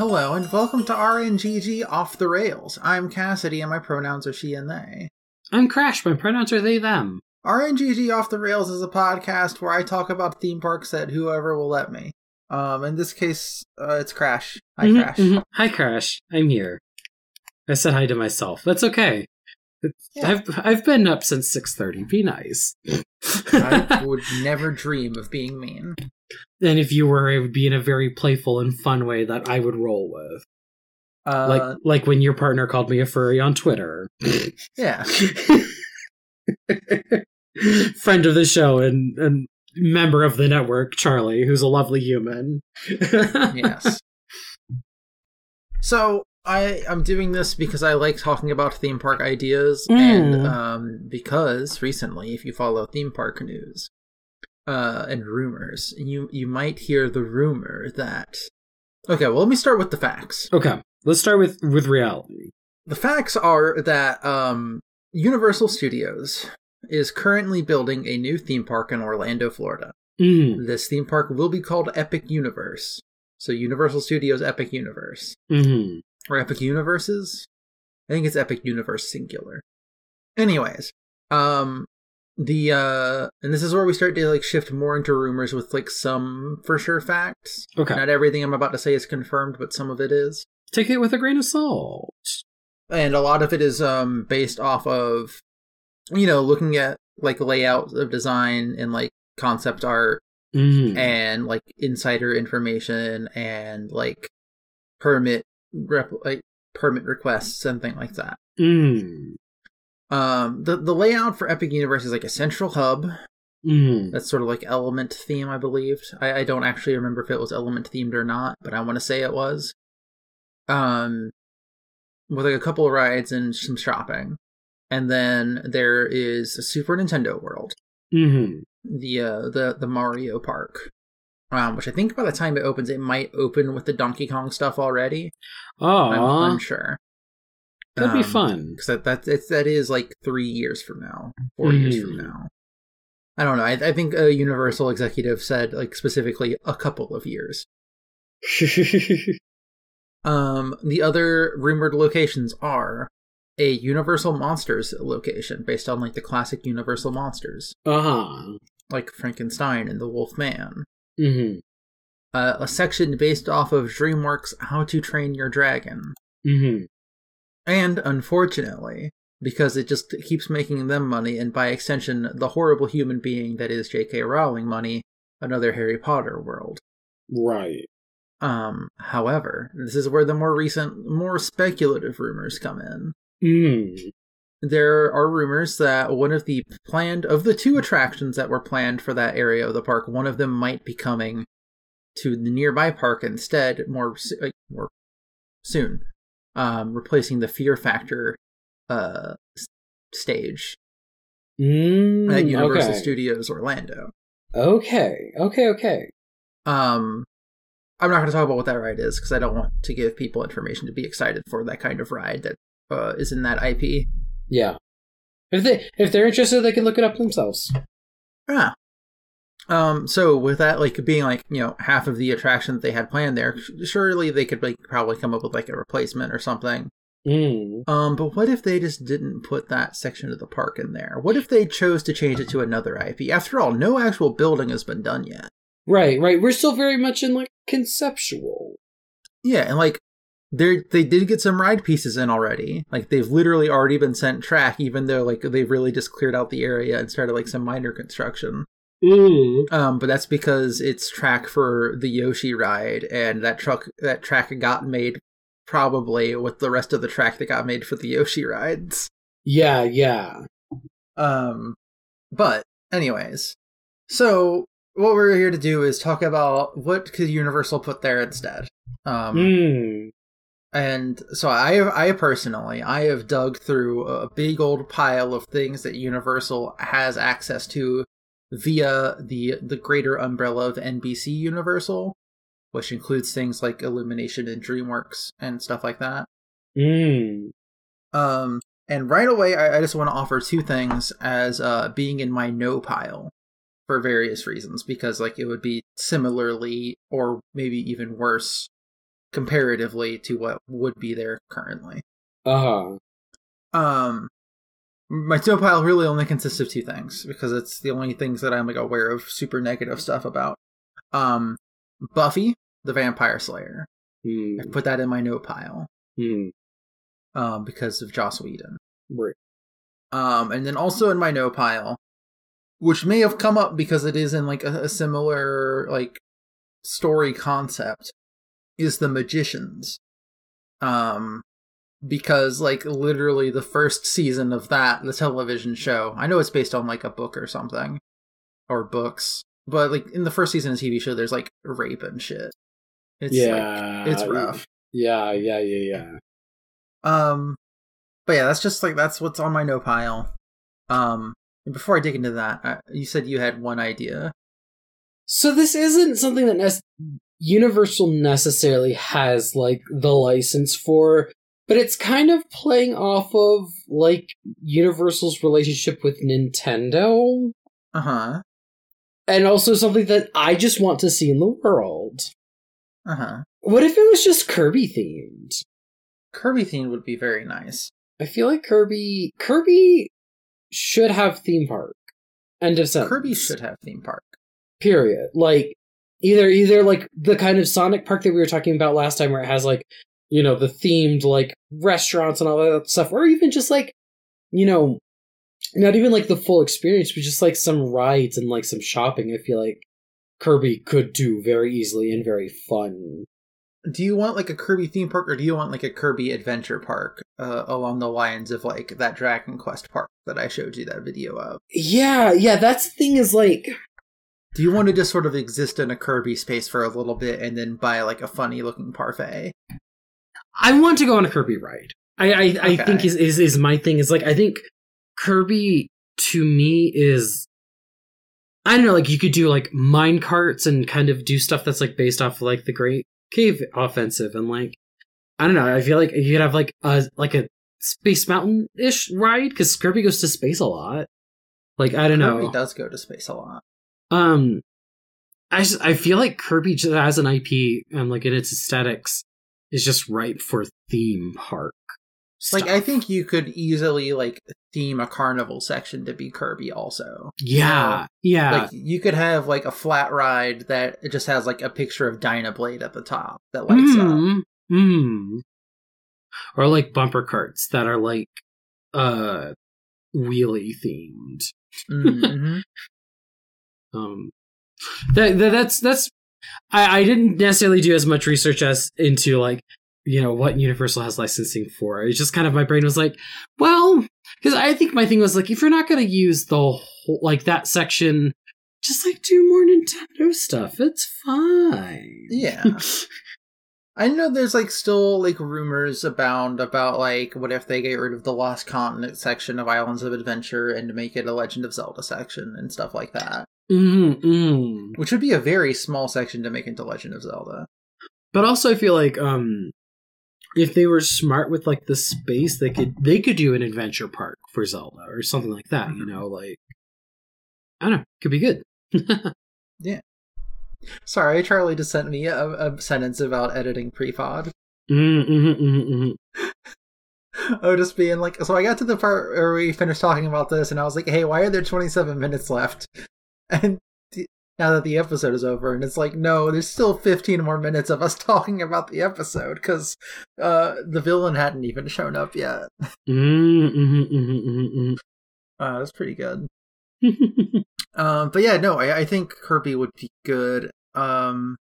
Hello and welcome to RNGG Off the Rails. I'm Cassidy and my pronouns are she and they. I'm Crash. My pronouns are they, them. RNGG Off the Rails is a podcast where I talk about theme parks that whoever will let me. Um, in this case, uh, it's Crash. Hi, Mhm, Crash. mhm. Hi, Crash. I'm here. I said hi to myself. That's okay. It's- Yeah. I've I've been up since six thirty. Be nice. I would never dream of being mean. and if you were, it would be in a very playful and fun way that I would roll with, Uh, like like when your partner called me a furry on Twitter. yeah. Friend of the show and and member of the network, Charlie, who's a lovely human. yes. So I I'm doing this because I like talking about theme park ideas, and Mm. um, because recently, if you follow theme park news, uh, and rumors, you you might hear the rumor that. Okay, well, let me start with the facts. Okay, let's start with with reality. The facts are that um, Universal Studios is currently building a new theme park in Orlando, Florida. Mm, This theme park will be called Epic Universe. So Universal Studios Epic Universe. hmm or Epic Universes. I think it's Epic Universe singular. Anyways, um the uh and this is where we start to like shift more into rumors with like some for sure facts. Okay, Not everything I'm about to say is confirmed, but some of it is. take it with a grain of salt. And a lot of it is um based off of you know, looking at like layout of design and like concept art Mm. and like insider information and like permit rep- like permit requests and things like that. Mm. Um, the the layout for Epic Universe is like a central hub. Mm. That's sort of like element theme, I believed. I, I don't actually remember if it was element themed or not, but I want to say it was. Um, with like a couple of rides and some shopping, and then there is a Super Nintendo World, Mm. the uh, the the Mario Park, um, which I think by the time it opens, it might open with the Donkey Kong stuff already. Oh, I'm unsure. that'd be Um, fun. because that that it's, that is like three years from now, 4 years from Mm. now. I don't know. I, I think a Universal executive said like specifically a couple of years. Um, the other rumored locations are a Universal Monsters location based on like the classic Universal monsters, uh huh. like Frankenstein and the Wolf Man. Mm-hmm. Uh, a section based off of DreamWorks' How to Train Your Dragon. Mm-hmm. And unfortunately, because it just keeps making them money, and by extension, the horrible human being that is J.K. Rowling money, another Harry Potter world. Right. Um, however, this is where the more recent, more speculative rumors come in. Mm. There are rumors that one of the planned, of the two attractions that were planned for that area of the park, one of them might be coming to the nearby park instead, more, like, more soon, um, replacing the Fear Factor uh, stage Mm. at Universal okay. Studios Orlando. Okay. Okay. Okay. Um, I'm not going to talk about what that ride is because I don't want to give people information to be excited for that kind of ride that uh, is in that IP. Yeah. If they if they're interested, they can look it up themselves. Yeah. Um. So with that, like being like you know half of the attraction that they had planned there, surely they could like probably come up with like a replacement or something. Mm. Um. But what if they just didn't put that section of the park in there? What if they chose to change it to another IP? After all, no actual building has been done yet. Right. Right. We're still very much in like conceptual. Yeah, and like they they did get some ride pieces in already. Like they've literally already been sent track, even though like they've really just cleared out the area and started like some minor construction. Mm. Um, but that's because it's track for the Yoshi ride, and that truck that track got made probably with the rest of the track that got made for the Yoshi rides. Yeah. Yeah. Um, but anyways, so what we're here to do is talk about what could Universal put there instead. Um, Mm. And so I have, I personally, I have dug through a big old pile of things that Universal has access to via the the greater umbrella of NBC Universal, which includes things like Illumination and DreamWorks and stuff like that. Mm. Um, and right away, I, I just want to offer two things as uh, being in my no pile for various reasons, because like it would be similarly or maybe even worse comparatively to what would be there currently. Uh huh. Um, my snow pile really only consists of two things because it's the only things that I'm like aware of super negative stuff about. Um, Buffy the Vampire Slayer. Hmm. I put that in my no pile Hmm. um, because of Joss Whedon. Right. Um, and then also in my no pile, which may have come up because it is in like a, a similar like story concept, is the Magicians. Um, because like literally the first season of that, the television show, I know it's based on like a book or something, or books, but like in the first season of the TV show, there's like rape and shit. It's like, yeah. it's rough. Yeah, yeah, yeah, yeah. Um, but yeah, that's just like that's what's on my no pile. Um, and before I dig into that, uh, you said you had one idea. So this isn't something that Universal necessarily has like the license for, but it's kind of playing off of like Universal's relationship with Nintendo, Uh huh. and also something that I just want to see in the world. Uh huh. What if it was just Kirby themed? Kirby theme would be very nice. I feel like Kirby Kirby should have theme park. End of sentence. Kirby should have theme park. period like either either like the kind of sonic park that we were talking about last time where it has like you know the themed like restaurants and all that stuff or even just like you know not even like the full experience but just like some rides and like some shopping i feel like kirby could do very easily and very fun Do you want like a Kirby theme park, or do you want like a Kirby adventure park uh, along the lines of like that Dragon Quest park that I showed you that video of? yeah yeah that's the thing is like Do you want to just sort of exist in a Kirby space for a little bit and then buy like a funny looking parfait? I want to go on a Kirby ride. I I, I think is, is is my thing is like I think Kirby to me is I don't know like you could do like mine carts and kind of do stuff that's like based off of, like the Great Cave Offensive and like I don't know I feel like you could have like a like a Space Mountain ish ride because Kirby goes to space a lot. Like I don't Kirby know. Kirby does go to space a lot. Um, I just, I feel like Kirby just as an IP and like in its aesthetics is just ripe for theme park. Like I think you could easily like theme a carnival section to be Kirby also. yeah, yeah, Like you could have like a flat ride that it just has like a picture of Dynablade at the top that lights up. mm, mm. or like bumper carts that are like uh wheelie themed. Mhm. Um, that, that that's that's I, I didn't necessarily do as much research as into like you know what Universal has licensing for. It's just kind of my brain was like, well, because I think my thing was like, if you're not going to use the whole like that section, just like do more Nintendo stuff. It's fine. Yeah. I know there's like still like rumors abound about like what if they get rid of the Lost Continent section of Islands of Adventure and make it a Legend of Zelda section and stuff like that. Mm mm. Which would be a very small section to make into Legend of Zelda. But also, I feel like um, if they were smart with like the space, they could they could do an adventure park for Zelda or something like that. You Mhm. know, like I don't know, could be good. Yeah. Sorry, Charlie just sent me a, a sentence about editing pre-pod. Mm, mhm, mhm, mhm. Oh, just being like, so I got to the part where we finished talking about this, and I was like, hey, why are there 27 minutes left? And now that the episode is over, and it's like, no, there's still 15 more minutes of us talking about the episode, because uh, the villain hadn't even shown up yet. Mm, mhm, mhm, mhm, Uh, that's pretty good. Um, but yeah, no, I, I think Kirby would be good. Um,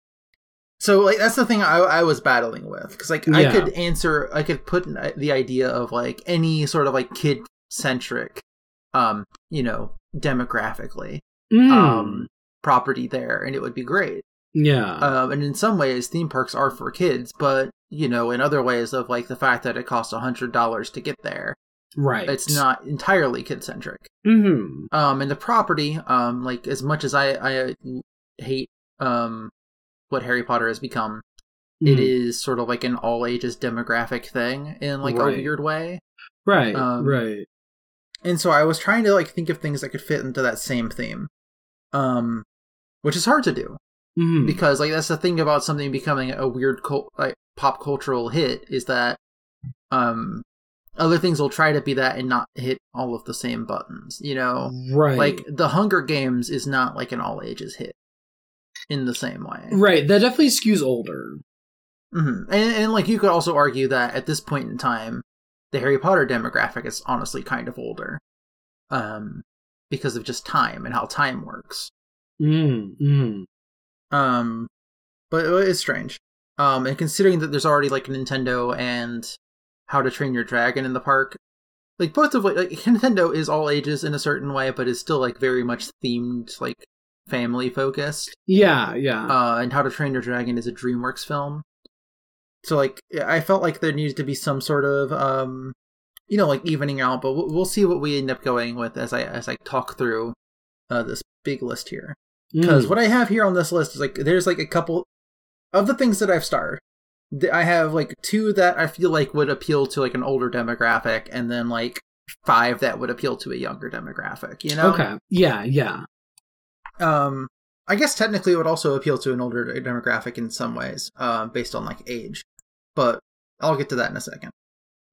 so like that's the thing I, I was battling with because like I could answer, I could put an- the idea of like any sort of like kid centric, um, you know, demographically, Mm, um, property there, and it would be great. yeah, Um, and in some ways, theme parks are for kids, but you know, in other ways of like the fact that it costs a hundred dollars to get there, right. it's not entirely kid centric. hmm um and the property um like as much as i i hate um what harry potter has become Mm-hmm. it is sort of like an all ages demographic thing in like Right. a weird way right, um, right. and so i was trying to like think of things that could fit into that same theme um which is hard to do Mhm. because like that's the thing about something becoming a weird cult like pop cultural hit is that um other things will try to be that and not hit all of the same buttons. You know, right. like the Hunger Games is not like an all ages hit in the same way. right. That definitely skews older. hmm And, and like you could also argue that at this point in time, the Harry Potter demographic is honestly kind of older, um, because of just time and how time works. Mm, mm. Um, but it's strange. Um, and considering that there's already like Nintendo and How to Train Your Dragon in the park, like both of like, like Nintendo is all ages in a certain way, but is still like very much themed, like family focused. Yeah, yeah. Uh, and How to Train Your Dragon is a DreamWorks film. So like, I felt like there needed to be some sort of um, you know, like evening out. But we'll, we'll see what we end up going with as I as I talk through uh, this big list here because Mm. what I have here on this list is like there's like a couple of the things that I've starred. I have like two that I feel like would appeal to like an older demographic, and then like five that would appeal to a younger demographic. You know? Okay. Yeah, yeah. Um, I guess technically it would also appeal to an older demographic in some ways, uh, based on like age. But I'll get to that in a second.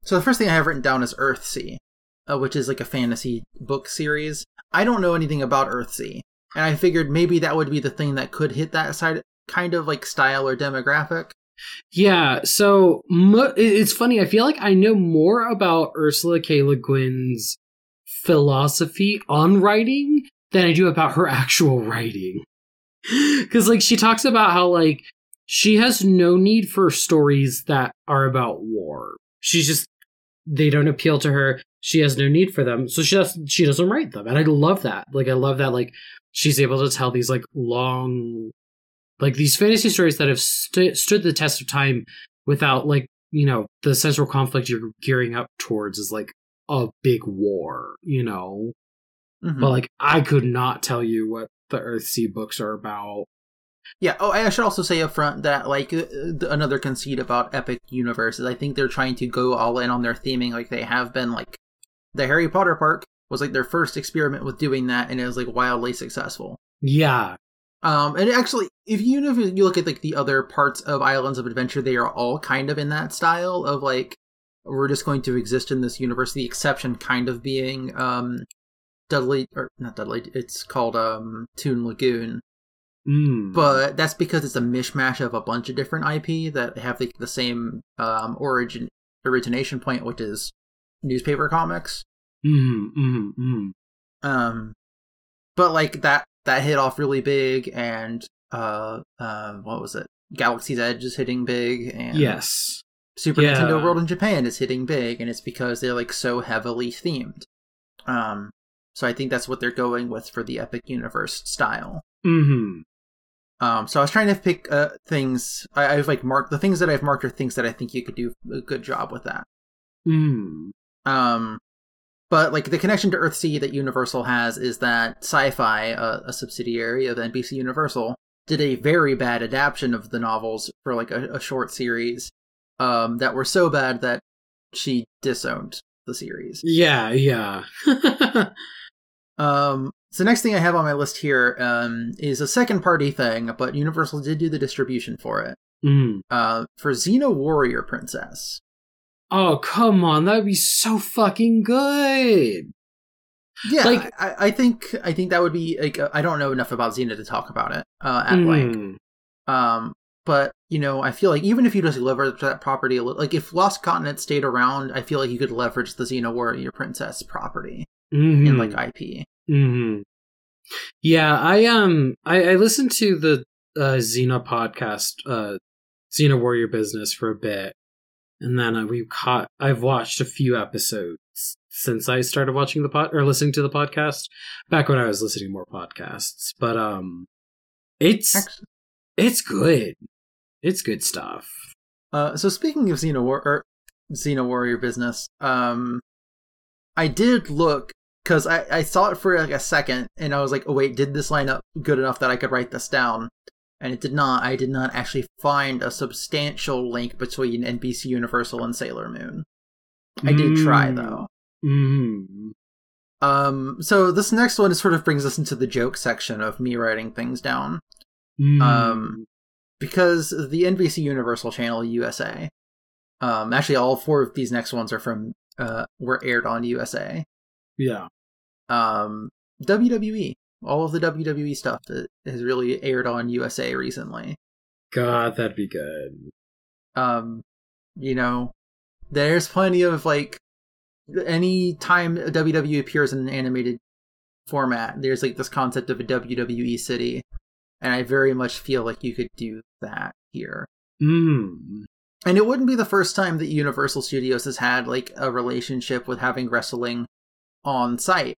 So the first thing I have written down is Earthsea, uh, which is like a fantasy book series. I don't know anything about Earthsea, and I figured maybe that would be the thing that could hit that side kind of like style or demographic. Yeah, so mo- it's funny. I feel like I know more about Ursula K. Le Guin's philosophy on writing than I do about her actual writing. Because, like, she talks about how, like, she has no need for stories that are about war. She's just, they don't appeal to her. She has no need for them. So she doesn't, she doesn't write them. And I love that. Like, I love that, like, she's able to tell these, like, long like these fantasy stories that have st- stood the test of time without like you know the central conflict you're gearing up towards is like a big war you know Mhm. but like i could not tell you what the earthsea books are about Yeah. Oh, I should also say up front that like uh, another conceit about Epic universes, I think they're trying to go all in on their theming, like they have been. Like the Harry Potter park was like their first experiment with doing that, and it was like wildly successful. yeah Um, and actually, if you if you look at like the other parts of Islands of Adventure, they are all kind of in that style of like we're just going to exist in this universe. The exception kind of being um Dudley or not Dudley. It's called um Toon Lagoon, mm. but that's because it's a mishmash of a bunch of different IP that have like the same um origin origination point, which is newspaper comics. mm, mm, mm. Um, but like that that hit off really big, and uh, uh, what was it? Galaxy's Edge is hitting big, and yes Super Yeah. Nintendo World in Japan is hitting big, and it's because they're like so heavily themed. Um, so I think that's what they're going with for the Epic Universe style. mm-hmm. Um, so I was trying to pick uh, things I, I've like marked the things that I've marked are things that I think you could do a good job with that. Mm. Um, but like the connection to Earthsea that Universal has is that Sci-Fi, a, a subsidiary of NBC Universal, did a very bad adaptation of the novels for like a, a short series, um, that were so bad that she disowned the series. yeah yeah Um, so next thing I have on my list here um, is a second party thing, but Universal did do the distribution for it. mm. Uh, for Xena Warrior Princess. oh come on that would be so fucking good Yeah, Like- I, I think I think that would be like uh, I don't know enough about Xena to talk about it uh, at. Mm. Um, but you know, I feel like even if you just leverage that property a little, like if Lost Continent stayed around, I feel like you could leverage the Xena Warrior Princess property Mhm. in like IP. Hmm Yeah, I um I, I listened to the uh, Xena podcast, uh, Xena Warrior Business for a bit, and then uh, we caught. I've watched a few episodes since I started watching the pod or listening to the podcast. Back when I was listening to more podcasts, but um, it's Actually, it's good. It's good stuff. uh, so speaking of Xena War or Xena Warrior business, um, I did look because I, I saw it for like a second and I was like, oh wait, did this line up good enough that I could write this down? And it did not. I did not actually find a substantial link between NBC Universal and Sailor Moon. I did try Mm. though. Mm. Um, so this next one sort of brings us into the joke section of me writing things down. Mm. Um, because the NBC Universal Channel USA. Um, actually, all four of these next ones are from uh were aired on USA. Yeah. Um, WWE, all of the WWE stuff that has really aired on USA recently. God, that'd be good. Um, you know, there's plenty of like any time WWE appears in an animated format, there's like this concept of a WWE city, and I very much feel like you could do that here. Mm. And it wouldn't be the first time that Universal Studios has had like a relationship with having wrestling on site.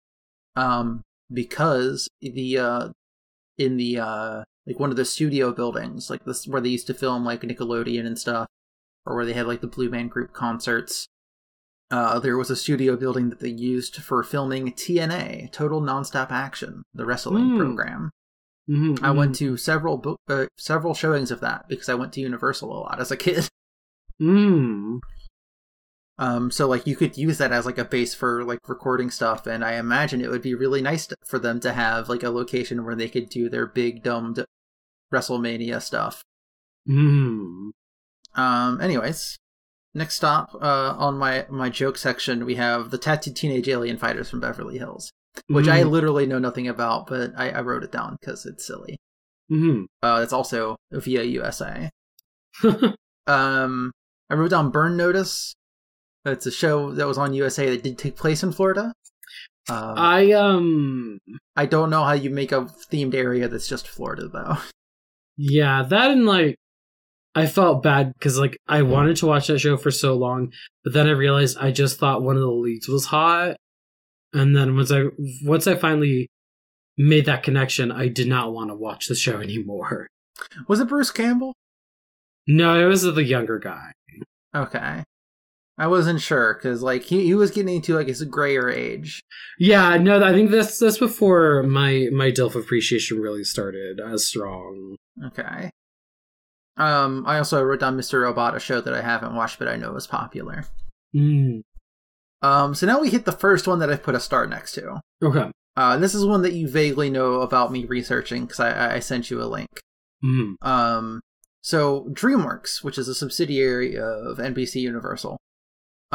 Um, because the uh in the uh like one of the studio buildings, like this where they used to film like Nickelodeon and stuff, or where they had like the Blue Man Group concerts. Uh, there was a studio building that they used for filming TNA, Total Nonstop Action, the wrestling Mm. program. Mhm, I went mhm. to several book, uh, several showings of that because I went to Universal a lot as a kid. Mm. Um, so like you could use that as like a base for like recording stuff, and I imagine it would be really nice to, for them to have like a location where they could do their big domed WrestleMania stuff. Mm. Um, anyways, next stop uh, on my my joke section, we have the tattooed teenage alien fighters from Beverly Hills, which I Mm. literally know nothing about, but I, I wrote it down because it's silly. Mhm. Uh, it's also via USA. Um, I wrote down Burn Notice. It's a show that was on USA that did take place in Florida. Um, I um I don't know how you make a themed area that's just Florida though. yeah, that and like I felt bad because like I wanted to watch that show for so long, but then I realized I just thought one of the leads was hot, and then once I once I finally made that connection, I did not want to watch the show anymore. Was it Bruce Campbell? No, it was the younger guy. Okay. I wasn't sure because like he, he was getting into like his grayer age. Yeah, no, I think that's that's before my my Dilf appreciation really started as strong. Okay. Um, I also wrote down Mr. Robot, a show that I haven't watched but I know is popular. Mm. Um, so now we hit the first one that I put a star next to. Okay. Uh, this is one that you vaguely know about me researching because I, I sent you a link. Mm. Um, so DreamWorks, which is a subsidiary of NBC Universal,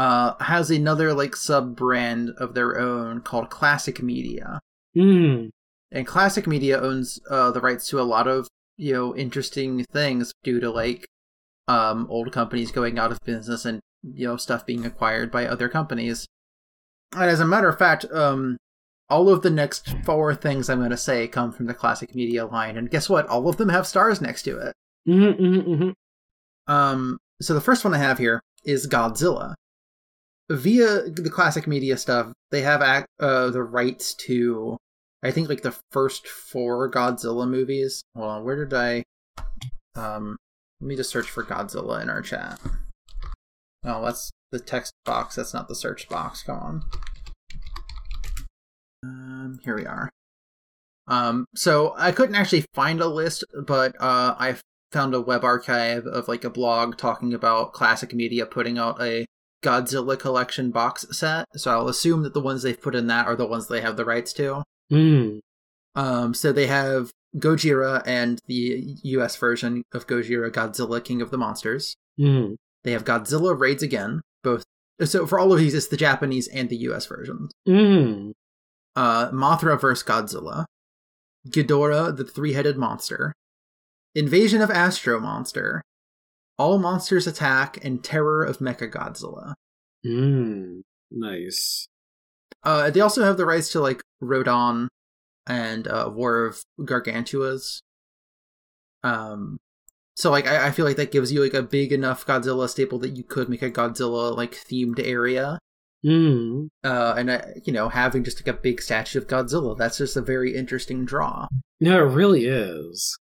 uh, has another like sub brand of their own called Classic Media, Mm. and Classic Media owns uh, the rights to a lot of you know interesting things due to like um old companies going out of business and you know stuff being acquired by other companies. And as a matter of fact, um, all of the next four things I'm going to say come from the Classic Media line, and guess what? All of them have stars next to it. Mm-hmm, mm-hmm, Um, so the first one I have here is Godzilla. Via the classic media stuff, they have uh, the rights to, I think, like the first four Godzilla movies. Hold on, where did I? Um, let me just search for Godzilla in our chat. Oh, that's the text box. That's not the search box. Come on. Um, here we are. Um, so I couldn't actually find a list, but uh, I found a web archive of like a blog talking about classic media putting out a Godzilla collection box set. So I'll assume that the ones they've put in that are the ones they have the rights to. mm. Um, so they have Gojira and the US version of Gojira Godzilla King of the Monsters. Mm. They have Godzilla Raids Again, both. So for all of these, it's the Japanese and the US versions. Mm. Uh, Mothra vs. Godzilla. Ghidorah, the three-headed monster. Invasion of Astro Monster. All Monsters Attack and Terror of Mechagodzilla. Mm. Nice. Uh, they also have the rights to like Rodan and uh, War of Gargantuas. Um, so like I, I feel like that gives you like a big enough Godzilla staple that you could make a Godzilla like themed area. Mm. Uh, and uh, you know having just like a big statue of Godzilla, that's just a very interesting draw. No, it really is.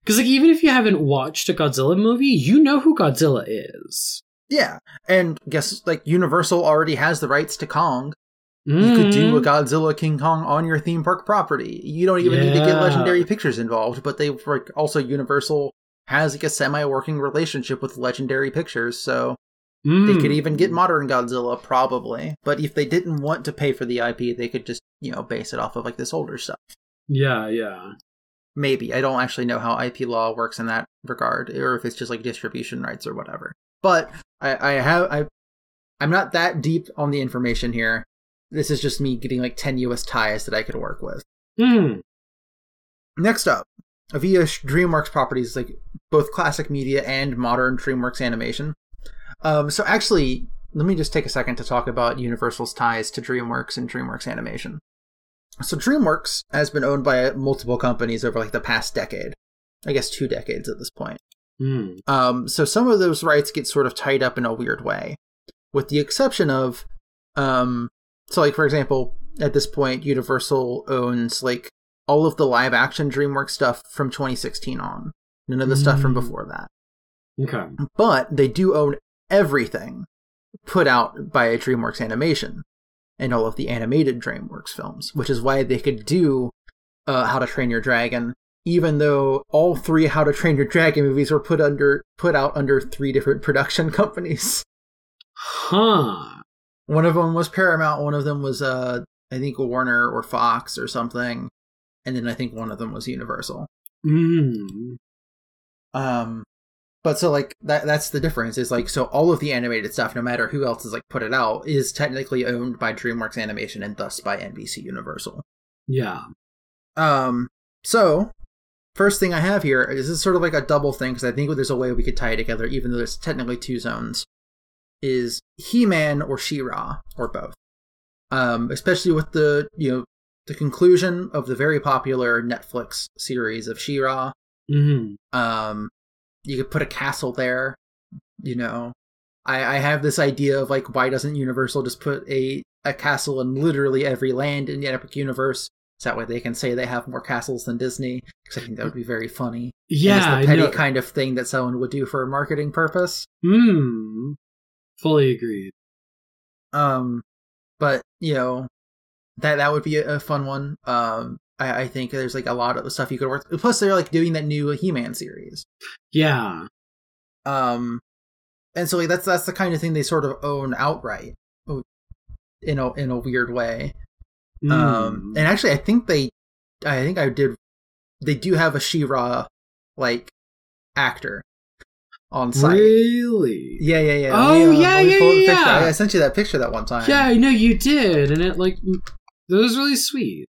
Because like even if you haven't watched a Godzilla movie, you know who Godzilla is. Yeah, and guess like Universal already has the rights to Kong. You could do a Mm. Godzilla King Kong on your theme park property. You don't even need to get Legendary Pictures involved, but they like also Universal has like a semi-working relationship with Legendary Pictures, so they Mm. could even get modern Godzilla probably. But if they didn't want to pay for the IP, they could just you know base it off of like this older stuff. Yeah, yeah. Maybe I don't actually know how IP law works in that regard, or if it's just like distribution rights or whatever. But I, I have I I'm not that deep on the information here. This is just me getting like tenuous ties that I could work with. Hmm. Next up, via DreamWorks properties like both classic media and modern DreamWorks animation. Um, so actually, let me just take a second to talk about Universal's ties to DreamWorks and DreamWorks animation. So DreamWorks has been owned by multiple companies over like the past decade. I guess two decades at this point. Hmm. Um, so some of those rights get sort of tied up in a weird way, with the exception of, um, so like for example, at this point, Universal owns like all of the live action DreamWorks stuff from 2016 on, none of the stuff from Mm. before that. Okay. But they do own everything put out by a DreamWorks Animation and all of the animated DreamWorks films, which is why they could do uh, How to Train Your Dragon, even though all three How to Train Your Dragon movies were put under put out under three different production companies. Huh. One of them was Paramount, one of them was uh, I think Warner or Fox or something, and then I think one of them was Universal. Hmm. Um, but so like that that's the difference is like so all of the animated stuff, no matter who else is like put it out, is technically owned by DreamWorks Animation and thus by NBC Universal. Yeah. Um, so first thing I have here is this is sort of like a double thing because I think there's a way we could tie it together, even though there's technically two zones. Is He-Man or She-Ra or both? Um, especially with the you know the conclusion of the very popular Netflix series of She-Ra. Hmm. Um, you could put a castle there. You know, I I have this idea of like why doesn't Universal just put a a castle in literally every land in the Epic Universe? So that way they can say they have more castles than Disney. Because I think that would be very funny. And Yeah. it's I the petty know. kind of thing that someone would do for a marketing purpose. Hmm. Fully agreed. Um, but you know, that that would be a, a fun one. Um, I, I think there's like a lot of stuff you could work. Plus, they're like doing that new He-Man series. Yeah. Um, and so like that's that's the kind of thing they sort of own outright, in a in a weird way. Um, Hmm. and actually, I think they, I think I did, they do have a She-Ra like actor on site. really? Yeah, yeah, yeah. Oh, Let me, yeah, yeah, pull up the yeah, yeah. I, I sent you that picture that one time. Yeah, I know you did, and it like that was really sweet.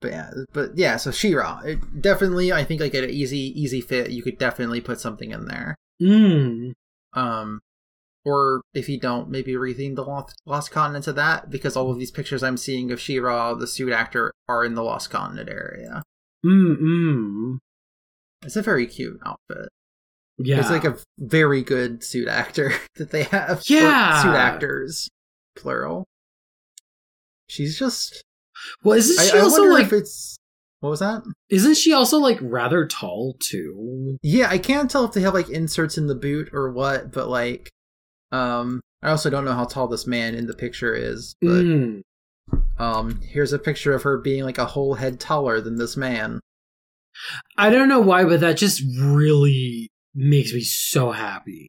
But yeah, but yeah. So She-Ra, it definitely, I think like an easy, easy fit. You could definitely put something in there. Hmm. Um, or if you don't, maybe retheme the Lost, Lost Continent to that because all of these pictures I'm seeing of She-Ra, the suit actor, are in the Lost Continent area. Hmm. It's a very cute outfit. Yeah. It's like a very good suit actor that they have. Yeah. suit actors, plural. She's just. Well, isn't she I also wonder like? if it's. What was that? Isn't she also like rather tall too? Yeah, I can't tell if they have like inserts in the boot or what, but like, um, I also don't know how tall this man in the picture is. But Hmm. um, here's a picture of her being like a whole head taller than this man. I don't know why, but that just really makes me so happy.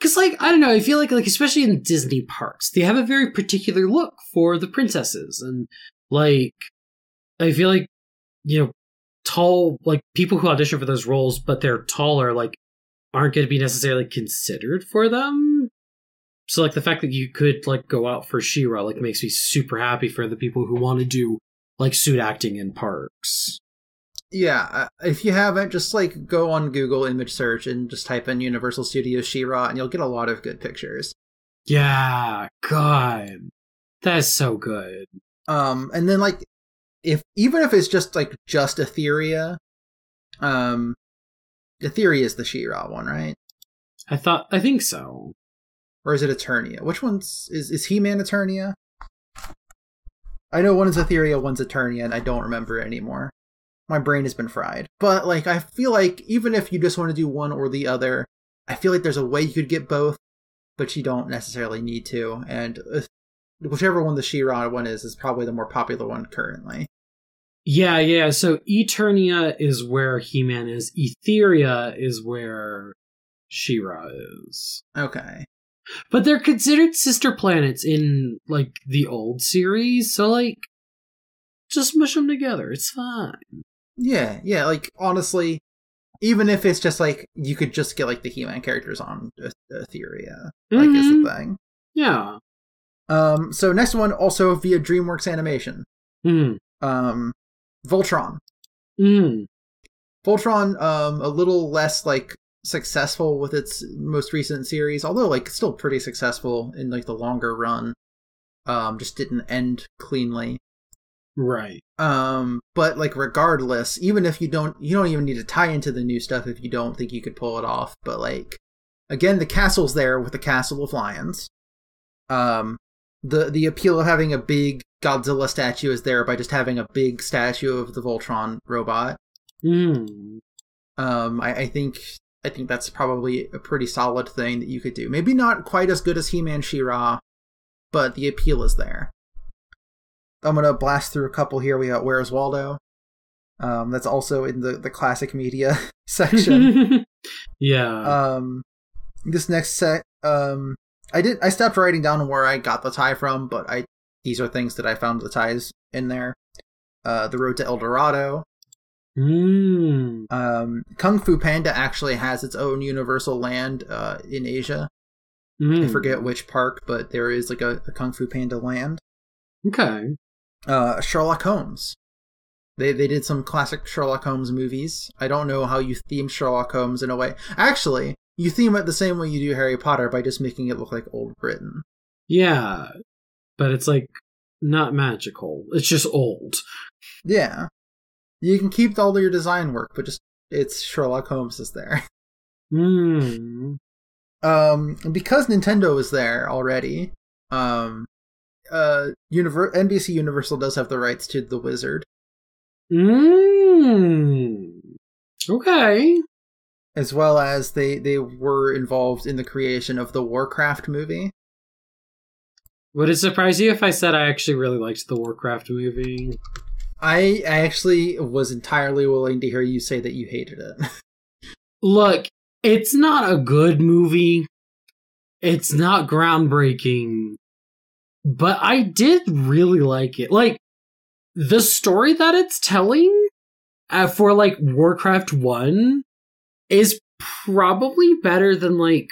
Cause like I don't know, I feel like like especially in Disney parks, they have a very particular look for the princesses, and like I feel like you know tall like people who audition for those roles, but they're taller, like aren't going to be necessarily considered for them. So like the fact that you could like go out for She-Ra like makes me super happy for the people who want to do like suit acting in parks. Yeah, uh, if you haven't, just like go on Google image search and just type in Universal Studios She-Ra, and you'll get a lot of good pictures. Yeah, God, that is so good. Um, and then like, if even if it's just like just Etheria, um, Etheria is the She-Ra one, right? I thought, I think so. Or is it Eternia? Which one's is is He-Man Eternia? I know one is Etheria, one's Eternia, and I don't remember anymore. My brain has been fried. But like, I feel like even if you just want to do one or the other, I feel like there's a way you could get both, but you don't necessarily need to. And uh, whichever one the She-Ra one is is probably the more popular one currently. Yeah, yeah. So Eternia is where He Man is. Etheria is where She-Ra is. Okay. But they're considered sister planets in like the old series, so like just mush them together. It's fine. Yeah, yeah. Like honestly, even if it's just like you could just get like the He-Man characters on Etheria, like mm-hmm. is the thing. Yeah. Um. So next one also via DreamWorks Animation. Mm. Um, Voltron. Mm. Voltron, um, a little less like successful with its most recent series, although like still pretty successful in like the longer run. Um, just didn't end cleanly. Right. Um, but like regardless, even if you don't you don't even need to tie into the new stuff if you don't think you could pull it off. But like again, the castle's there with the castle of lions. Um the the appeal of having a big Godzilla statue is there by just having a big statue of the Voltron robot. Mm. Um, I, I think I think that's probably a pretty solid thing that you could do. Maybe not quite as good as He-Man She-Ra, but the appeal is there. I'm gonna blast through a couple here. We got Where's Waldo? Um, that's also in the the classic media section. yeah. Um, this next set, um, I did I stopped writing down where I got the tie from, but I these are things that I found the ties in there. Uh, the Road to El Dorado, Mm. Um, Kung Fu Panda actually has its own Universal Land uh, in Asia. Mm. I forget which park, but there is like a, a Kung Fu Panda land. Okay. Uh, Sherlock Holmes. They they did some classic Sherlock Holmes movies. I don't know how you theme Sherlock Holmes in a way. Actually, you theme it the same way you do Harry Potter by just making it look like old Britain. Yeah, but it's like not magical. It's just old. Yeah. You can keep all your design work, but just it's Sherlock Holmes is there. Hmm. Um, because Nintendo is there already, um, uh, Univer- NBC Universal does have the rights to The Wizard. Hmm. Okay. As well as they they were involved in the creation of the Warcraft movie. Would it surprise you if I said I actually really liked the Warcraft movie? I actually was entirely willing to hear you say that you hated it. Look, it's not a good movie. It's not groundbreaking. But I did really like it. Like, the story that it's telling uh, for, like, Warcraft 1 is probably better than, like,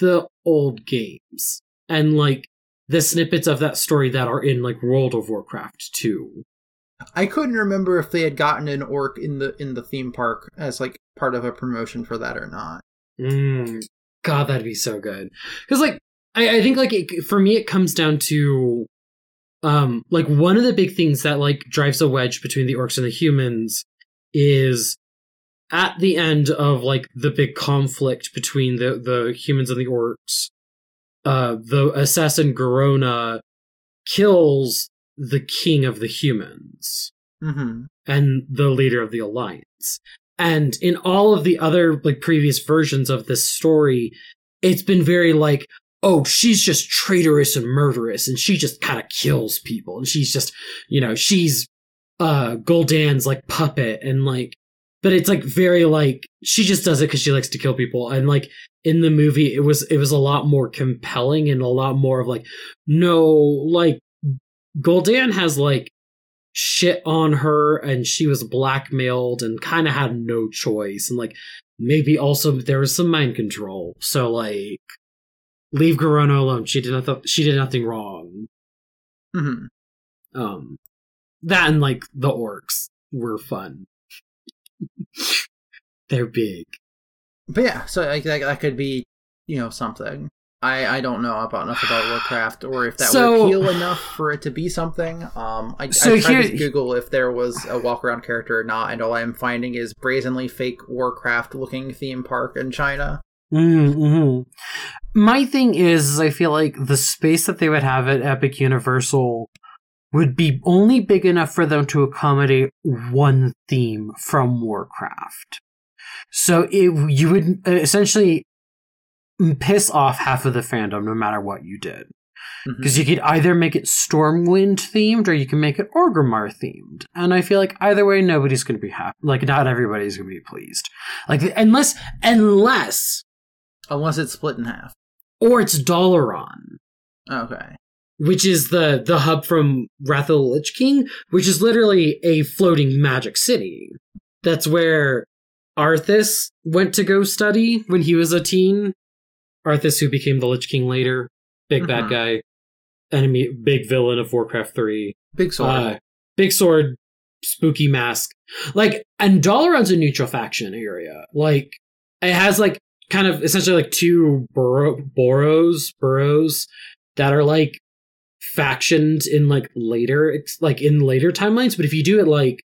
the old games. And, like, the snippets of that story that are in, like, World of Warcraft 2. I couldn't remember if they had gotten an orc in the in the theme park as like part of a promotion for that or not. Mm, God, that'd be so good. Because like I, I think like it, for me, it comes down to um like one of the big things that like drives a wedge between the orcs and the humans is at the end of like the big conflict between the the humans and the orcs. Uh, the assassin Garona kills the king of the humans mm-hmm. and the leader of the alliance. And in all of the other like previous versions of this story, it's been very like, oh, she's just traitorous and murderous, and she just kind of kills people, and she's just, you know, she's uh Gul'dan's like puppet, and like, but it's like very like she just does it because she likes to kill people, and like in the movie, it was it was a lot more compelling and a lot more of like, no, like Gul'dan has like shit on her and she was blackmailed and kind of had no choice and like maybe also there was some mind control so like leave Garona alone she did nothing she did nothing wrong mm-hmm. um that and like the orcs were fun they're big but yeah so like that, that could be you know something I, I don't know about enough about Warcraft or if that so, would appeal enough for it to be something. Um, I, so I tried here, to Google if there was a walk around character or not, and all I'm finding is brazenly fake Warcraft looking theme park in China. Mm-hmm. My thing is, I feel like the space that they would have at Epic Universal would be only big enough for them to accommodate one theme from Warcraft. So it, you would essentially piss off half of the fandom no matter what you did. Because mm-hmm. you could either make it Stormwind themed or you can make it Orgrimmar themed. And I feel like either way, nobody's going to be happy. Like, not everybody's going to be pleased. Like, unless, unless. Unless it's split in half. Or it's Dalaran. Okay. Which is the the hub from Wrath of the Lich King, which is literally a floating magic city. That's where Arthas went to go study when he was a teen. Arthas, who became the Lich King later, big bad Mhm. guy, enemy, big villain of Warcraft Three. Big sword. Uh, big sword, spooky mask. Like, and Dalaran's a neutral faction area. Like, it has like kind of essentially like two bor- boroughs, boroughs that are like factions in like later, like in later timelines. But if you do it like,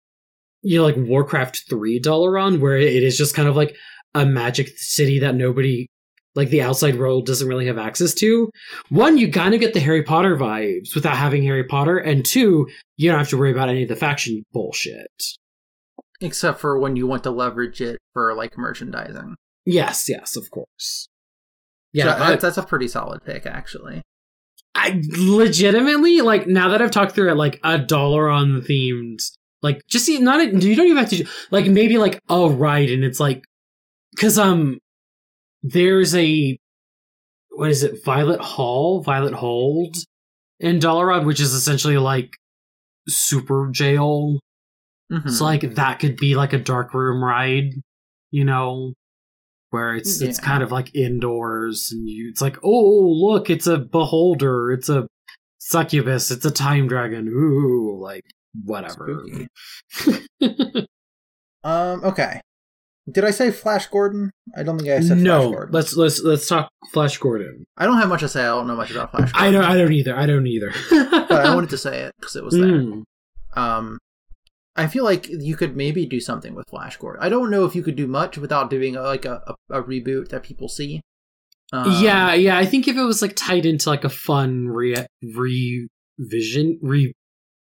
you know, like Warcraft Three Dalaran, where it is just kind of like a magic city that nobody. Like the outside world doesn't really have access to. One, you kind of get the Harry Potter vibes without having Harry Potter, and two, you don't have to worry about any of the faction bullshit. Except for when you want to leverage it for like merchandising. Yes, yes, of course. Yeah, Yeah, that's, that's a pretty solid pick, actually. I, legitimately like now that I've talked through it, like a Dalaran themed, like just see, not a, you don't even have to like maybe like a ride, and it's like because um there's a what is it Violet Hall, Violet Hold in Dalaran, which is essentially like super jail Mhm. So like that could be like a dark room ride, you know, where it's it's kind of like indoors and you it's like, oh look, it's a beholder, it's a succubus, it's a time dragon, ooh, like whatever. Um, okay. Did I say Flash Gordon? I don't think I said Flash no, Gordon. let's let's let's talk Flash Gordon. I don't have much to say. I don't know much about Flash Gordon. I don't I don't either. I don't either. but I wanted to say it because it was there. Mm, Um, I feel like you could maybe do something with Flash Gordon. I don't know if you could do much without doing a, like a, a, a reboot that people see. Um, yeah, yeah. I think if it was like tied into like a fun re revision, re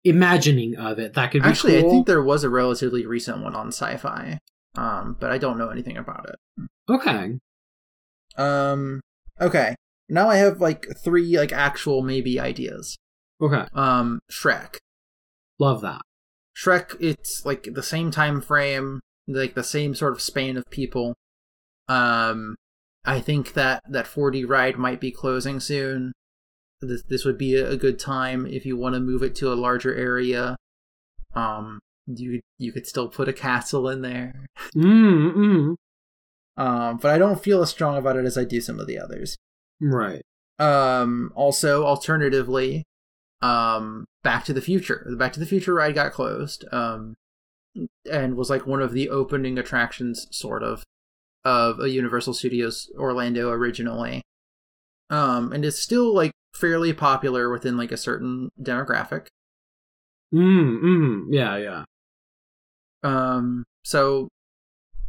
imagining of it, that could be Actually, cool. I think there was a relatively recent one on Sci-Fi, um, but I don't know anything about it. okay. Um, okay. Now I have like three like actual maybe ideas. Okay. Um, Shrek. Love that. Shrek, it's like the same time frame, like the same sort of span of people. Um, I think that that 4D ride might be closing soon. This this would be a good time if you want to move it to a larger area. Um, you you could still put a castle in there. Mm, mm. Um, but I don't feel as strong about it as I do some of the others. Right. Um, also, alternatively, um, Back to the Future. The Back to the Future ride got closed, um, and was like one of the opening attractions, sort of, of a Universal Studios Orlando originally. Um, and it's still like fairly popular within like a certain demographic. Mm, mm. Yeah, yeah. Um, so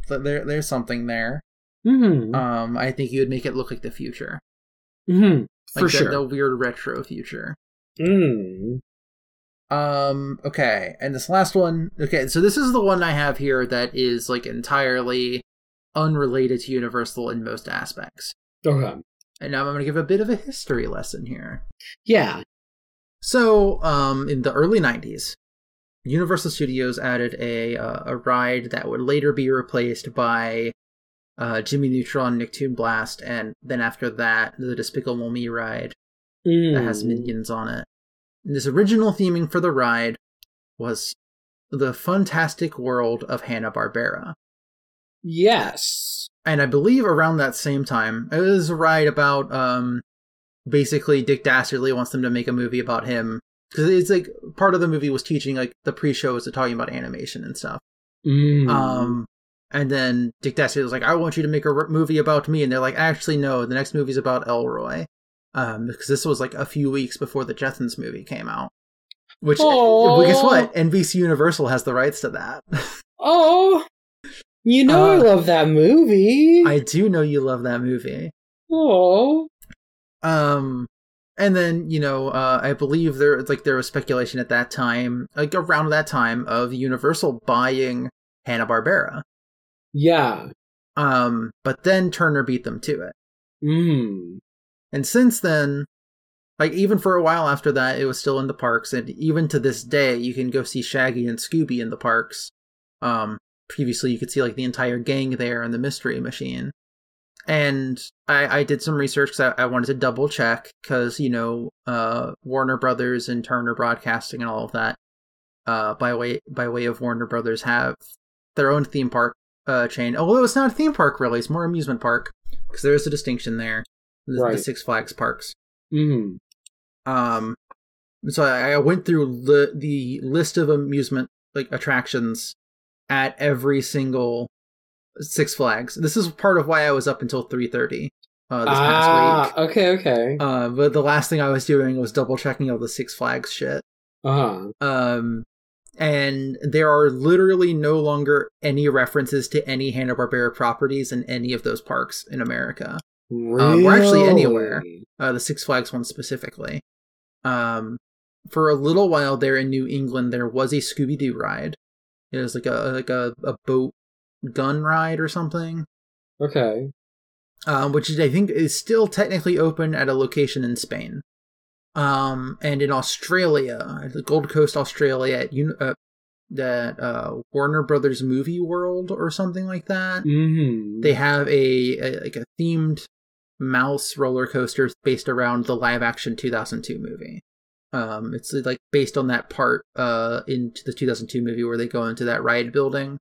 th- there, there's something there. Mm-hmm. Um, I think you would make it look like the future, mm-hmm. like For the, sure. the weird retro future. Mm. Um, okay, and this last one, okay, so this is the one I have here that is like entirely unrelated to Universal in most aspects. Okay. And now I'm going to give a bit of a history lesson here. Yeah. So, um, in the early 90s, Universal Studios added a uh, a ride that would later be replaced by uh, Jimmy Neutron, Nicktoon Blast, and then after that, the Despicable Me ride Mm. that has minions on it. And this original theming for the ride was the fantastic world of Hanna Barbera. Yes. And I believe around that same time, it was a ride about um basically Dick Dastardly wants them to make a movie about him because it's like part of the movie was teaching like the pre-shows to talking about animation and stuff. Mm. Um and then Dick Dastardly was like, "I want you to make a r- movie about me," and they're like, "Actually, no. The next movie's about Elroy." Um, because this was like a few weeks before the Jetsons movie came out. Which, well, guess what? NBC Universal has the rights to that. oh, you know I Uh, love that movie. I do know you love that movie. oh. Um, and then you know, uh, I believe there like there was speculation at that time, like around that time, of Universal buying Hanna Barbera. Yeah. Um, but then Turner beat them to it. Mm. And since then, like even for a while after that, it was still in the parks, and even to this day, you can go see Shaggy and Scooby in the parks. Um, previously, you could see like the entire gang there and the Mystery Machine. and I, I did some research because I, I wanted to double check because you know uh, Warner Brothers and Turner Broadcasting and all of that uh, by way by way of Warner Brothers have their own theme park uh, chain. Although it's not a theme park really, it's more amusement park because there is a distinction there. The, Right. the Six Flags parks. Mm. Um, so I, I went through the the list of amusement like attractions at every single Six Flags. This is part of why I was up until three thirty uh, this past Ah, week. okay, okay. Uh, but the last thing I was doing was double checking all the Six Flags shit. Uh-huh. Um, and there are literally no longer any references to any Hanna Barbera properties in any of those parks in America. Really? we're actually anywhere. uh, the Six Flags one specifically. Um, for a little while there in New England, there was a Scooby Doo ride. It was like a like a, a boat gun ride or something, Okay. um, which I think is still technically open at a location in Spain. Um, and in Australia, the Gold Coast, Australia, at Uni- uh, that uh, Warner Brothers Movie World or something like that Mm-hmm. they have a, a like a themed mouse roller coaster based around the live action 2002 movie. Um it's like based on that part uh into the 2002 movie where they go into that ride building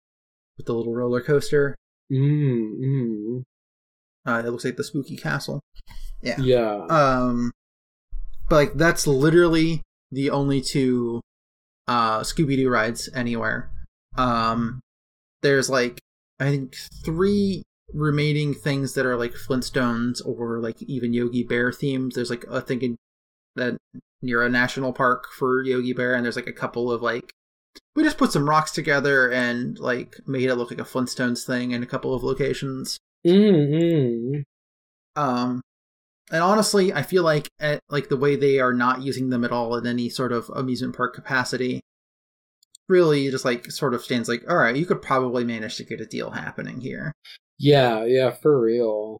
with the little roller coaster. Mm-hmm. uh it looks like the spooky castle. Yeah. Yeah. um but like that's literally the only two uh scooby-doo rides anywhere. Um there's like i think three remaining things that are like flintstones or like even yogi bear themed there's like a thing in that near a national park for yogi bear and there's like a couple of like we just put some rocks together and like made it look like a flintstones thing in a couple of locations Mm-hmm. um, and honestly, I feel like at, like the way they are not using them at all in any sort of amusement park capacity, really just like sort of stands like, all right, you could probably manage to get a deal happening here. Yeah, yeah, for real.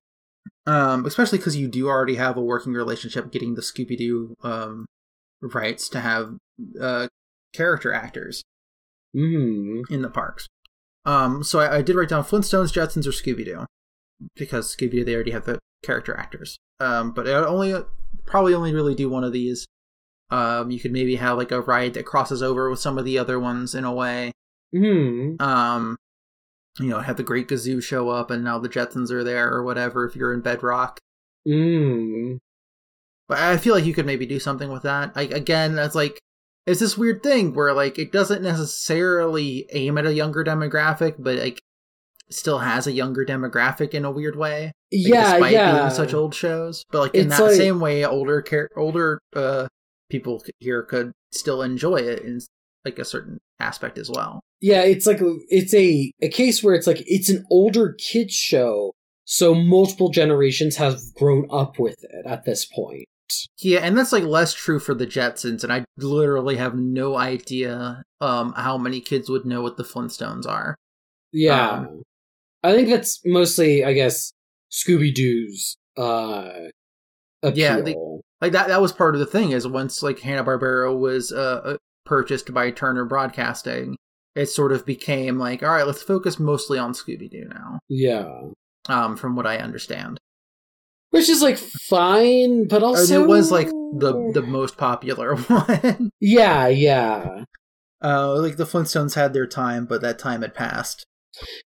Um, especially because you do already have a working relationship getting the Scooby Doo um rights to have uh character actors Mm-hmm. in the parks. Um, so I, I did write down Flintstones, Jetsons, or Scooby Doo because Scooby Doo they already have the character actors. Um, but I only probably only really do one of these. Um, you could maybe have like a ride that crosses over with some of the other ones in a way. Mm-hmm. Um, you know, have the Great Gazoo show up, and now the Jetsons are there or whatever. If you're in Bedrock, Mm-hmm. but I feel like you could maybe do something with that. Like again, that's like it's this weird thing where like it doesn't necessarily aim at a younger demographic, but like still has a younger demographic in a weird way. Like, Yeah, despite yeah. being such old shows, but like in It's that like- same way, older char- older uh people here could still enjoy it in like a certain aspect as well. Yeah, it's like it's a a case where it's like it's an older kids show, so multiple generations have grown up with it at this point. Yeah, and that's like less true for the Jetsons, and I literally have no idea um how many kids would know what the Flintstones are. Yeah. Um, I think that's mostly, I guess, Scooby Doo's uh appeal. Yeah, they- like that that was part of the thing is once like hanna-barbera was uh, uh purchased by turner broadcasting it sort of became like all right let's focus mostly on scooby-doo now yeah. um from what i understand Which is like fine, but also it was like the the most popular one Yeah, yeah. uh like the flintstones had their time but that time had passed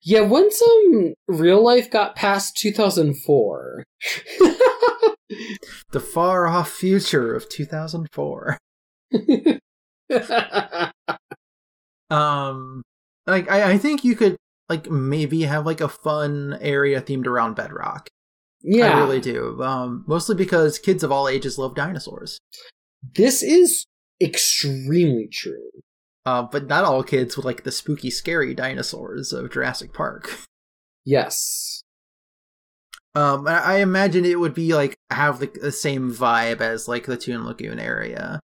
Yeah, once um real life got past 2004. the far off future of 2004 um like I, I think you could like maybe have like a fun area themed around bedrock yeah. I really do. Um, mostly because kids of all ages love dinosaurs. This is extremely true. Uh, but not all kids would like the spooky, scary dinosaurs of Jurassic Park. Yes. Um, I imagine it would be like have the, the same vibe as like the Toon Lagoon area.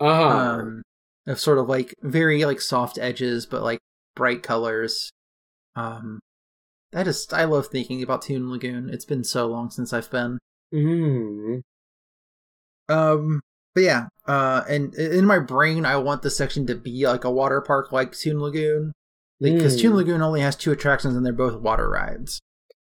Uh-huh. Um, of sort of like very like soft edges, but like bright colors. Um, I just I love thinking about Toon Lagoon. It's been so long since I've been. mm. Um, but yeah, uh, and in my brain, I want the section to be like a water park like Toon Lagoon, because Mm. Toon Lagoon only has two attractions and they're both water rides.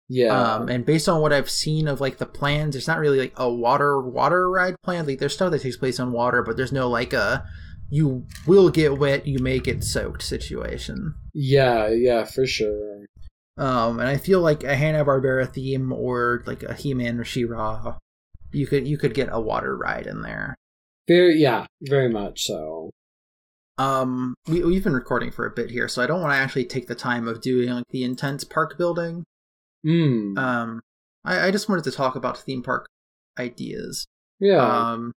Yeah. Um, and based on what I've seen of like the plans, it's not really like a water water ride plan. Like there's stuff that takes place on water, but there's no like a you will get wet, you may get soaked situation. yeah, yeah, for sure. Um, and I feel like a Hanna Barbera theme or like a He Man or She-Ra, you could you could get a water ride in there. Very yeah, very much so. Um, we we've been recording for a bit here, so I don't want to actually take the time of doing like the intense park building. Mm. Um, I, I just wanted to talk about theme park ideas. yeah. Um,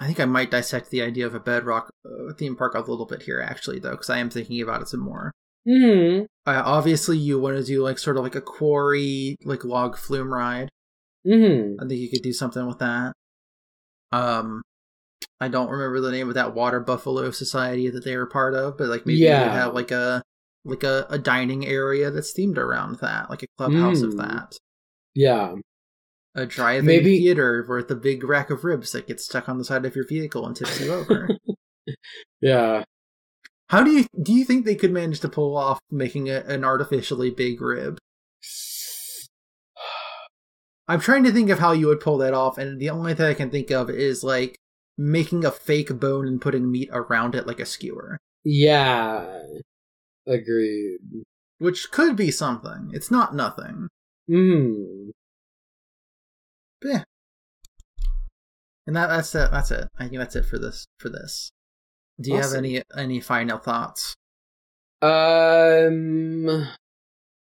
I think I might dissect the idea of a bedrock uh, theme park a little bit here, actually, though, because I am thinking about it some more. hmm Uh, obviously, you want to do like sort of like a quarry, like log flume ride. hmm I think you could do something with that. Um, I don't remember the name of that water buffalo society that they were part of, but like maybe you Yeah. would have like a like a, a dining area that's themed around that, like a clubhouse of Mm. that. Yeah. A drive-in Maybe- theater with a big rack of ribs that gets stuck on the side of your vehicle and tips you over. Yeah. How do you do you think they could manage to pull off making a, an artificially big rib? I'm trying to think of how you would pull that off, and the only thing I can think of is like making a fake bone and putting meat around it like a skewer, Yeah. Agreed. which could be something. It's not nothing. Mm. Yeah. And that that's it. That's it. I think that's it for this. For this. Do you have any any final thoughts? Um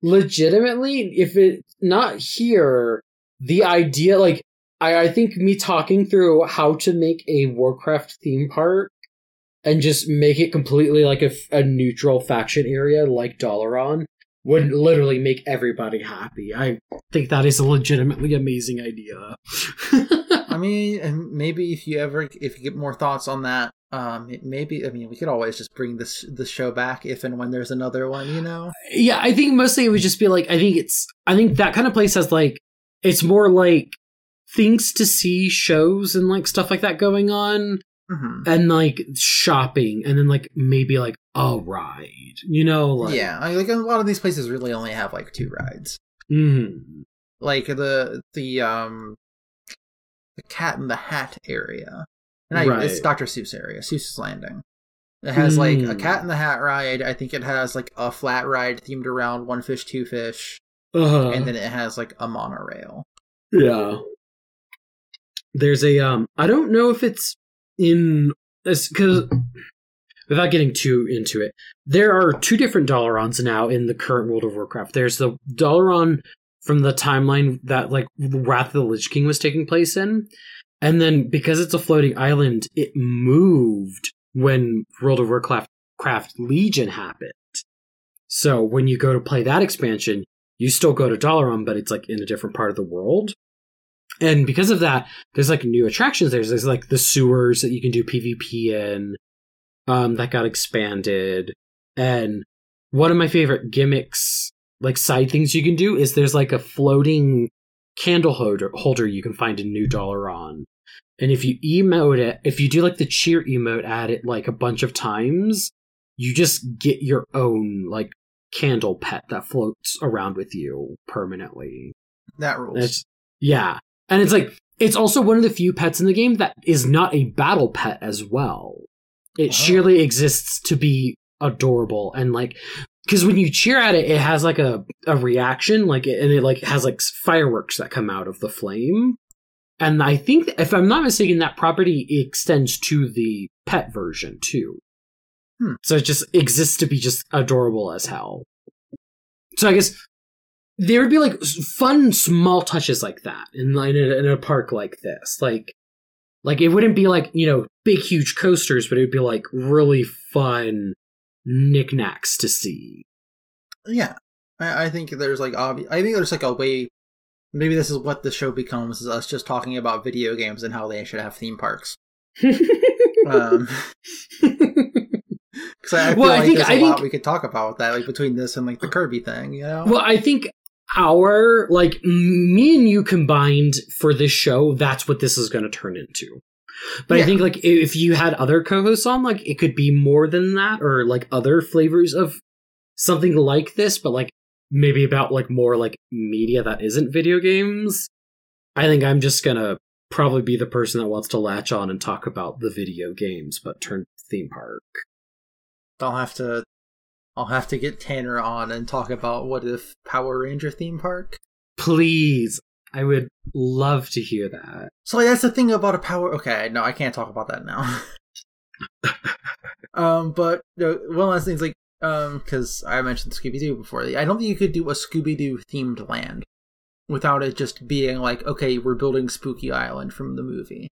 legitimately, if it's not here, the idea like I, I think me talking through how to make a Warcraft theme park and just make it completely like a, a neutral faction area like Dalaran would literally make everybody happy. I think that is a legitimately amazing idea. I mean, and maybe if you ever if you get more thoughts on that, um, maybe I mean we could always just bring this the show back if and when there's another one, you know. yeah, I think mostly it would just be like I think it's I think that kind of place has like it's more like things to see shows and like stuff like that going on hmm and like shopping and then like maybe like a ride you know like yeah, I, like a lot of these places really only have like two rides. mhm. Like the the um the Cat in the Hat area, and I, it's Dr. Seuss area, Seuss's Landing. It has like a Mm. Cat in the Hat ride. I think it has like a flat ride themed around One Fish, Two Fish, uh, and then it has like a monorail. yeah there's a um i don't know if it's in this because without getting too into it there are two different Dalarans now in the current world of warcraft there's the Dalaran from the timeline that like wrath of the lich king was taking place in and then because it's a floating island it moved when world of warcraft craft legion happened so when you go to play that expansion you still go to Dalaran, but it's like in a different part of the world. And because of that, there's like new attractions. There's, there's like the sewers that you can do PvP in, um, that got expanded. And one of my favorite gimmicks, like side things you can do, is there's like a floating candle holder holder you can find in New Dalaran. And if you emote it, if you do like the cheer emote at it like a bunch of times, you just get your own like candle pet that floats around with you permanently. That rules. It's- yeah. And it's like it's also one of the few pets in the game that is not a battle pet as well. It Oh. sheerly exists to be adorable and like because when you cheer at it, it has like a, a reaction, like and it like has like fireworks that come out of the flame. And I think if I'm not mistaken, that property extends to the pet version too. Hmm. So it just exists to be just adorable as hell. So I guess there would be like fun small touches like that in, in, a, in a park like this. Like, like it wouldn't be like you know big huge coasters, but it would be like really fun knickknacks to see. Yeah, I, I think there's like obvious. I think there's like a way. Maybe this is what the show becomes: is us just talking about video games and how they should have theme parks. Um, I feel Well, I like think- there's a I lot think- we could talk about with that, like between this and like the Kirby thing. You know? Well, I think our like me and you combined for this show, that's what this is going to turn into. But I think like if you had other co-hosts on, like it could be more than that, or like other flavors of something like this. But like maybe about like more like media that isn't video games. I think I'm just gonna probably be the person that wants to latch on and talk about the video games, but turn theme park. I'll have to I'll have to get Tanner on and talk about what if Power Ranger theme park. Please. I would love to hear that. So like, that's the thing about a power. Okay, no, I can't talk about that now. um, but you know, one last thing is like, um, because I mentioned Scooby Doo before. I don't think you could do a Scooby Doo themed land without it just being like, okay, we're building Spooky Island from the movie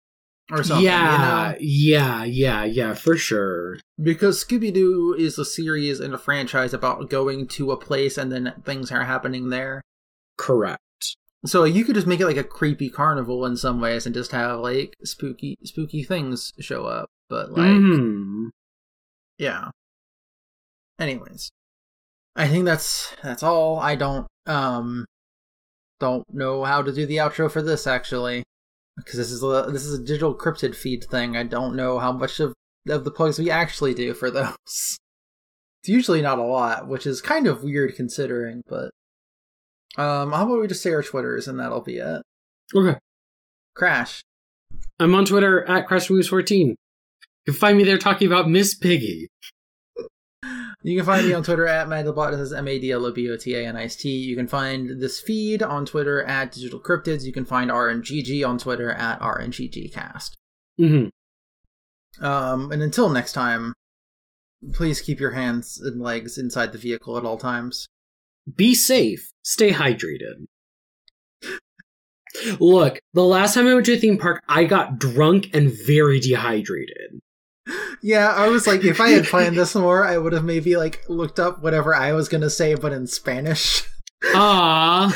or something. yeah, you know? yeah, yeah, yeah, for sure. because Scooby Doo is a series and a franchise about going to a place and then things are happening there. Correct. So you could just make it like a creepy carnival in some ways and just have like spooky spooky things show up. But like Mhm. yeah. Anyways. I think that's that's all. I don't um don't know how to do the outro for this actually. Because this is a this is a digital cryptid feed thing. I don't know how much of of the plugs we actually do for those. It's usually not a lot, which is kind of weird considering, but um how about we just say our Twitters and that'll be it. Okay. Crash. I'm on Twitter at CrashMovies14. You can find me there talking about Miss Piggy. You can find me on Twitter at Madlbot. This is M A D L O B O T A N I S T. You can find this feed on Twitter at Digital Cryptids. You can find RNGG on Twitter at RNGGcast. Mm-hmm. Um, and until next time, please keep your hands and legs inside the vehicle at all times. Be safe. Stay hydrated. Look, the last time I went to a theme park, I got drunk and very dehydrated. Yeah, I was like, if I had planned this more, I would have maybe like looked up whatever I was gonna say, but in Spanish. Ah,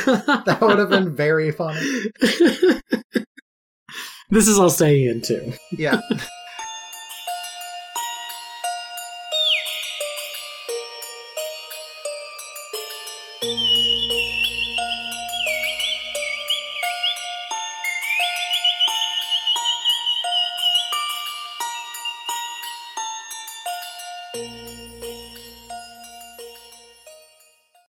that would have been very funny. this is all staying in too. Yeah.